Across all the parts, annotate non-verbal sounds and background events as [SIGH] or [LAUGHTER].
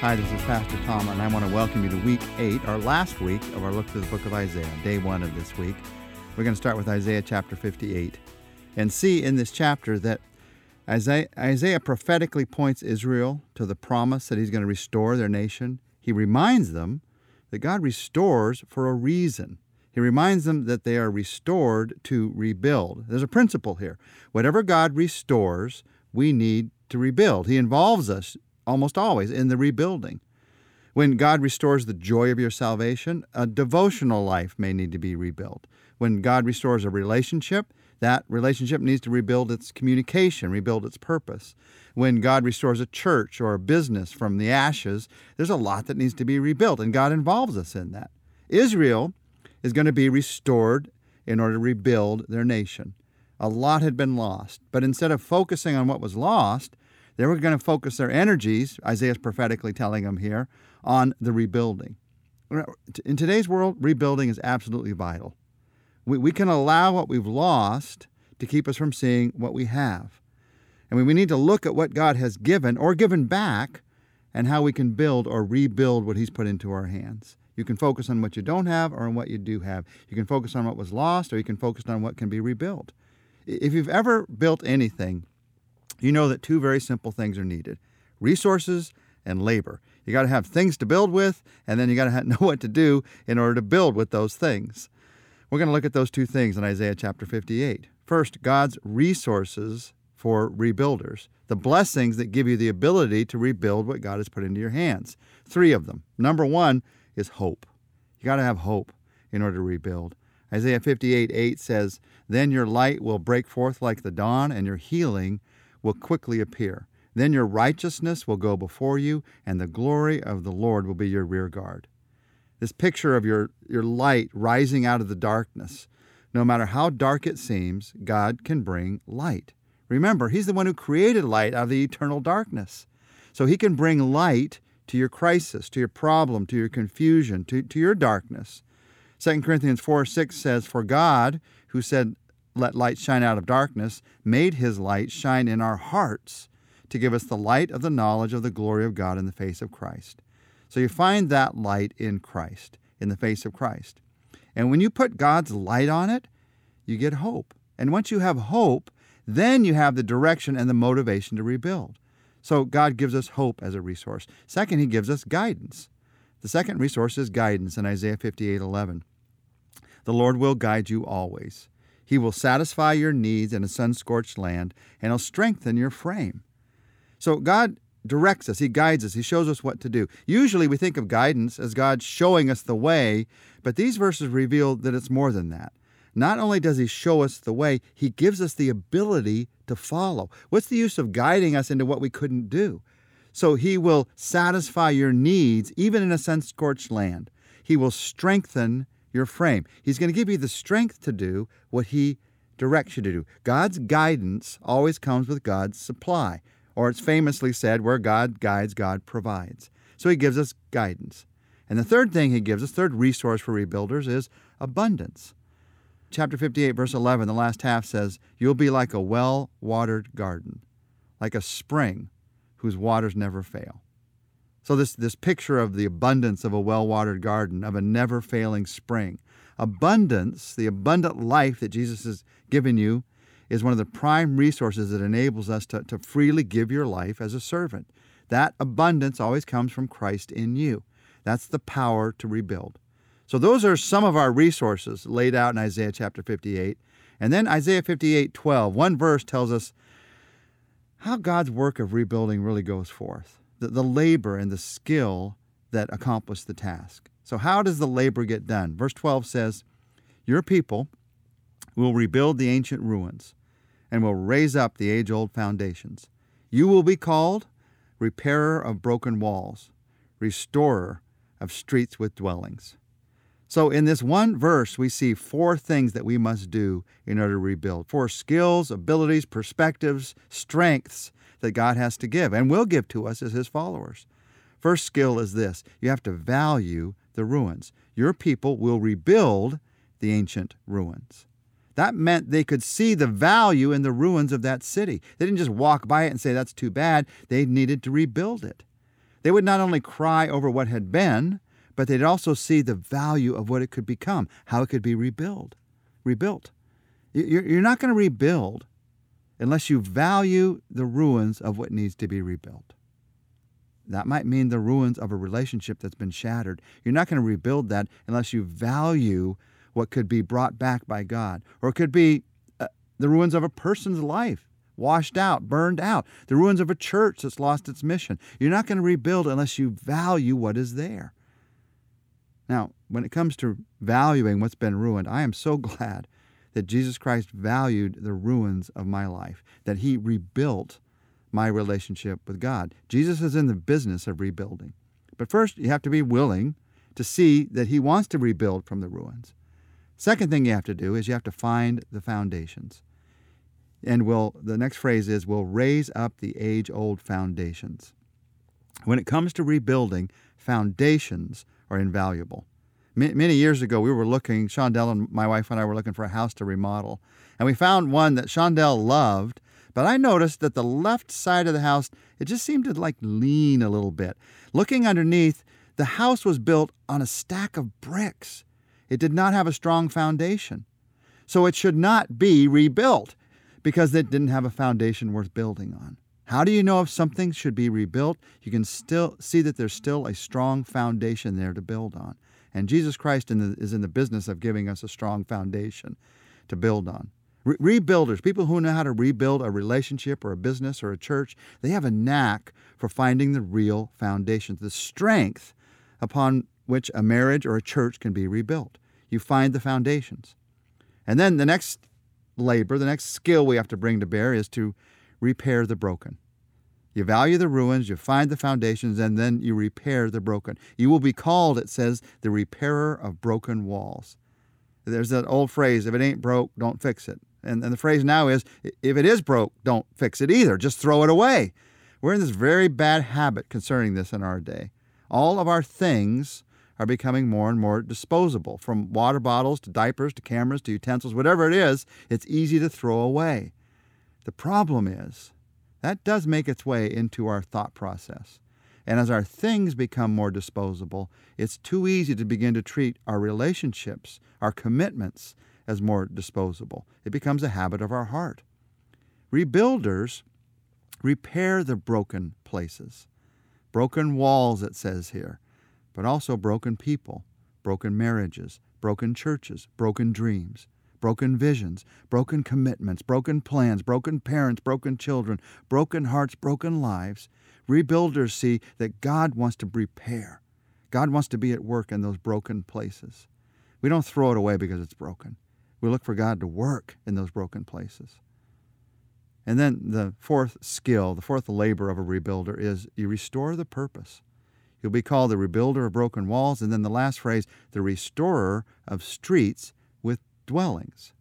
Hi, this is Pastor Tom, and I want to welcome you to week eight, our last week of our look through the book of Isaiah, day one of this week. We're going to start with Isaiah chapter 58 and see in this chapter that Isaiah, Isaiah prophetically points Israel to the promise that he's going to restore their nation. He reminds them that God restores for a reason. He reminds them that they are restored to rebuild. There's a principle here. Whatever God restores, we need to rebuild. He involves us almost always in the rebuilding. When God restores the joy of your salvation, a devotional life may need to be rebuilt. When God restores a relationship, that relationship needs to rebuild its communication, rebuild its purpose. When God restores a church or a business from the ashes, there's a lot that needs to be rebuilt, and God involves us in that. Israel is going to be restored in order to rebuild their nation. A lot had been lost, but instead of focusing on what was lost, they were going to focus their energies, Isaiah's prophetically telling them here, on the rebuilding. In today's world, rebuilding is absolutely vital. We, we can allow what we've lost to keep us from seeing what we have. And we need to look at what God has given or given back and how we can build or rebuild what He's put into our hands. You can focus on what you don't have or on what you do have. You can focus on what was lost or you can focus on what can be rebuilt. If you've ever built anything, you know that two very simple things are needed resources and labor. You got to have things to build with, and then you got to [LAUGHS] know what to do in order to build with those things. We're going to look at those two things in Isaiah chapter 58. First, God's resources for rebuilders, the blessings that give you the ability to rebuild what God has put into your hands. Three of them. Number one is hope. You got to have hope in order to rebuild. Isaiah 58 8 says, Then your light will break forth like the dawn, and your healing will quickly appear. Then your righteousness will go before you, and the glory of the Lord will be your rear guard. This picture of your, your light rising out of the darkness. No matter how dark it seems, God can bring light. Remember, He's the one who created light out of the eternal darkness. So He can bring light to your crisis, to your problem, to your confusion, to, to your darkness. 2 Corinthians 4 6 says, For God, who said, let light shine out of darkness, made his light shine in our hearts to give us the light of the knowledge of the glory of God in the face of Christ. So you find that light in Christ, in the face of Christ. And when you put God's light on it, you get hope. And once you have hope, then you have the direction and the motivation to rebuild. So God gives us hope as a resource. Second, he gives us guidance. The second resource is guidance in Isaiah 58:11. The Lord will guide you always. He will satisfy your needs in a sun scorched land, and He'll strengthen your frame. So God directs us, He guides us, He shows us what to do. Usually we think of guidance as God showing us the way, but these verses reveal that it's more than that. Not only does He show us the way, He gives us the ability to follow. What's the use of guiding us into what we couldn't do? So He will satisfy your needs even in a sun scorched land. He will strengthen your frame. He's going to give you the strength to do what He directs you to do. God's guidance always comes with God's supply, or it's famously said, where God guides, God provides. So He gives us guidance. And the third thing He gives us, third resource for rebuilders, is abundance. Chapter 58, verse 11, the last half says, You'll be like a well watered garden, like a spring whose waters never fail. So, this, this picture of the abundance of a well watered garden, of a never failing spring. Abundance, the abundant life that Jesus has given you, is one of the prime resources that enables us to, to freely give your life as a servant. That abundance always comes from Christ in you. That's the power to rebuild. So, those are some of our resources laid out in Isaiah chapter 58. And then Isaiah 58 12, one verse tells us how God's work of rebuilding really goes forth the, the labor and the skill that accomplish the task. So, how does the labor get done? Verse 12 says, Your people will rebuild the ancient ruins and will raise up the age old foundations. You will be called repairer of broken walls, restorer of streets with dwellings. So, in this one verse, we see four things that we must do in order to rebuild four skills, abilities, perspectives, strengths that God has to give and will give to us as His followers. First skill is this you have to value the ruins. Your people will rebuild the ancient ruins. That meant they could see the value in the ruins of that city. They didn't just walk by it and say, that's too bad. They needed to rebuild it. They would not only cry over what had been, but they'd also see the value of what it could become, how it could be rebuilt. Rebuilt. You're not going to rebuild unless you value the ruins of what needs to be rebuilt. That might mean the ruins of a relationship that's been shattered. You're not going to rebuild that unless you value what could be brought back by God. Or it could be uh, the ruins of a person's life, washed out, burned out, the ruins of a church that's lost its mission. You're not going to rebuild unless you value what is there. Now, when it comes to valuing what's been ruined, I am so [LAUGHS] glad that Jesus Christ valued the ruins of my life, that he rebuilt my relationship with God. Jesus is in the business of rebuilding. But first, you have to be willing to see that he wants to rebuild from the ruins. Second thing you have to do is you have to find the foundations. And will the next phrase is we'll raise up the age-old foundations. When it comes to rebuilding, foundations are invaluable. Many years ago, we were looking, Chaundel and my wife and I were looking for a house to remodel. And we found one that Chaundel loved, but I noticed that the left side of the house, it just seemed to like lean a little bit. Looking underneath, the house was built on a stack of bricks. It did not have a strong foundation. So it should not be rebuilt because it didn't have a foundation worth building on. How do you know if something should be rebuilt? You can still see that there's still a strong foundation there to build on. And Jesus Christ in the, is in the business of giving us a strong foundation to build on. Re- rebuilders, people who know how to rebuild a relationship or a business or a church, they have a knack for finding the real foundations, the strength upon which a marriage or a church can be rebuilt. You find the foundations. And then the next labor, the next skill we have to bring to bear is to repair the broken. You value the ruins, you find the foundations, and then you repair the broken. You will be called, it says, the repairer of broken walls. There's that old phrase if it ain't broke, don't fix it. And, and the phrase now is if it is broke, don't fix it either. Just throw it away. We're in this very bad habit concerning this in our day. All of our things are becoming more and more disposable. From water bottles to diapers to cameras to utensils, whatever it is, it's easy to throw away. The problem is that does make its way into our thought process. And as our things become more disposable, it's too easy to begin to treat our relationships, our commitments, as more disposable. It becomes a habit of our heart. Rebuilders repair the broken places, broken walls, it says here, but also broken people, broken marriages, broken churches, broken dreams broken visions, broken commitments, broken plans, broken parents, broken children, broken hearts, broken lives. Rebuilders see that God wants to repair. God wants to be at work in those broken places. We don't throw it away because it's broken. We look for God to work in those broken places. And then the fourth skill, the fourth labor of a rebuilder is you restore the purpose. You'll be called the rebuilder of broken walls. And then the last phrase, the restorer of streets dwellings.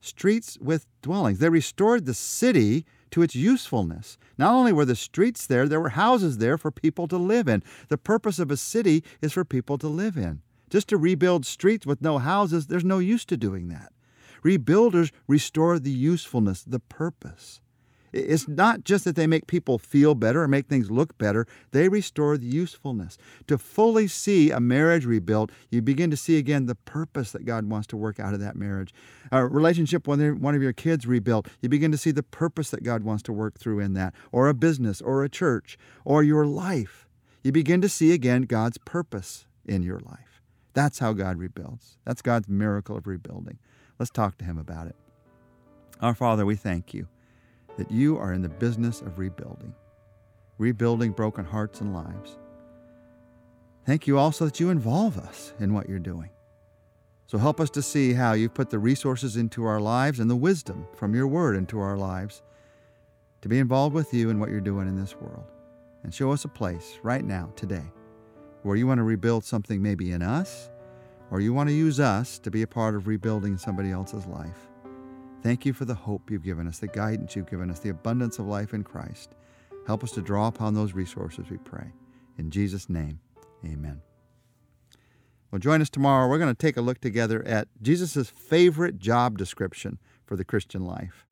Streets with dwellings. They restored the city to its usefulness. Not only were the streets there, there were houses there for people to live in. The purpose of a city is for people to live in. Just to rebuild streets with no houses, there's no use to doing that. Rebuilders restore the usefulness, the purpose. It's not just that they make people feel better or make things look better, they restore the usefulness. To fully see a marriage rebuilt, you begin to see again the purpose that God wants to work out of that marriage. A relationship when one of your kids rebuilt, you begin to see the purpose that God wants to work through in that, or a business, or a church, or your life. You begin to see again God's purpose in your life. That's how God rebuilds. That's God's miracle of rebuilding. Let's talk to Him about it. Our Father, we thank you that you are in the business of rebuilding, rebuilding broken hearts and lives. Thank you also that you involve us in what you're doing. So help us to see how you've put the resources into our lives and the wisdom from your word into our lives to be involved with you in what you're doing in this world. And show us a place right now, today, where you want to rebuild something maybe in us, or you want to use us to be a part of rebuilding somebody else's life. Thank you for the hope you've given us, the guidance you've given us, the abundance of life in Christ. Help us to draw upon those resources, we pray. In Jesus' name, amen. Well, join us tomorrow. We're going to take a look together at Jesus' favorite job description for the Christian life.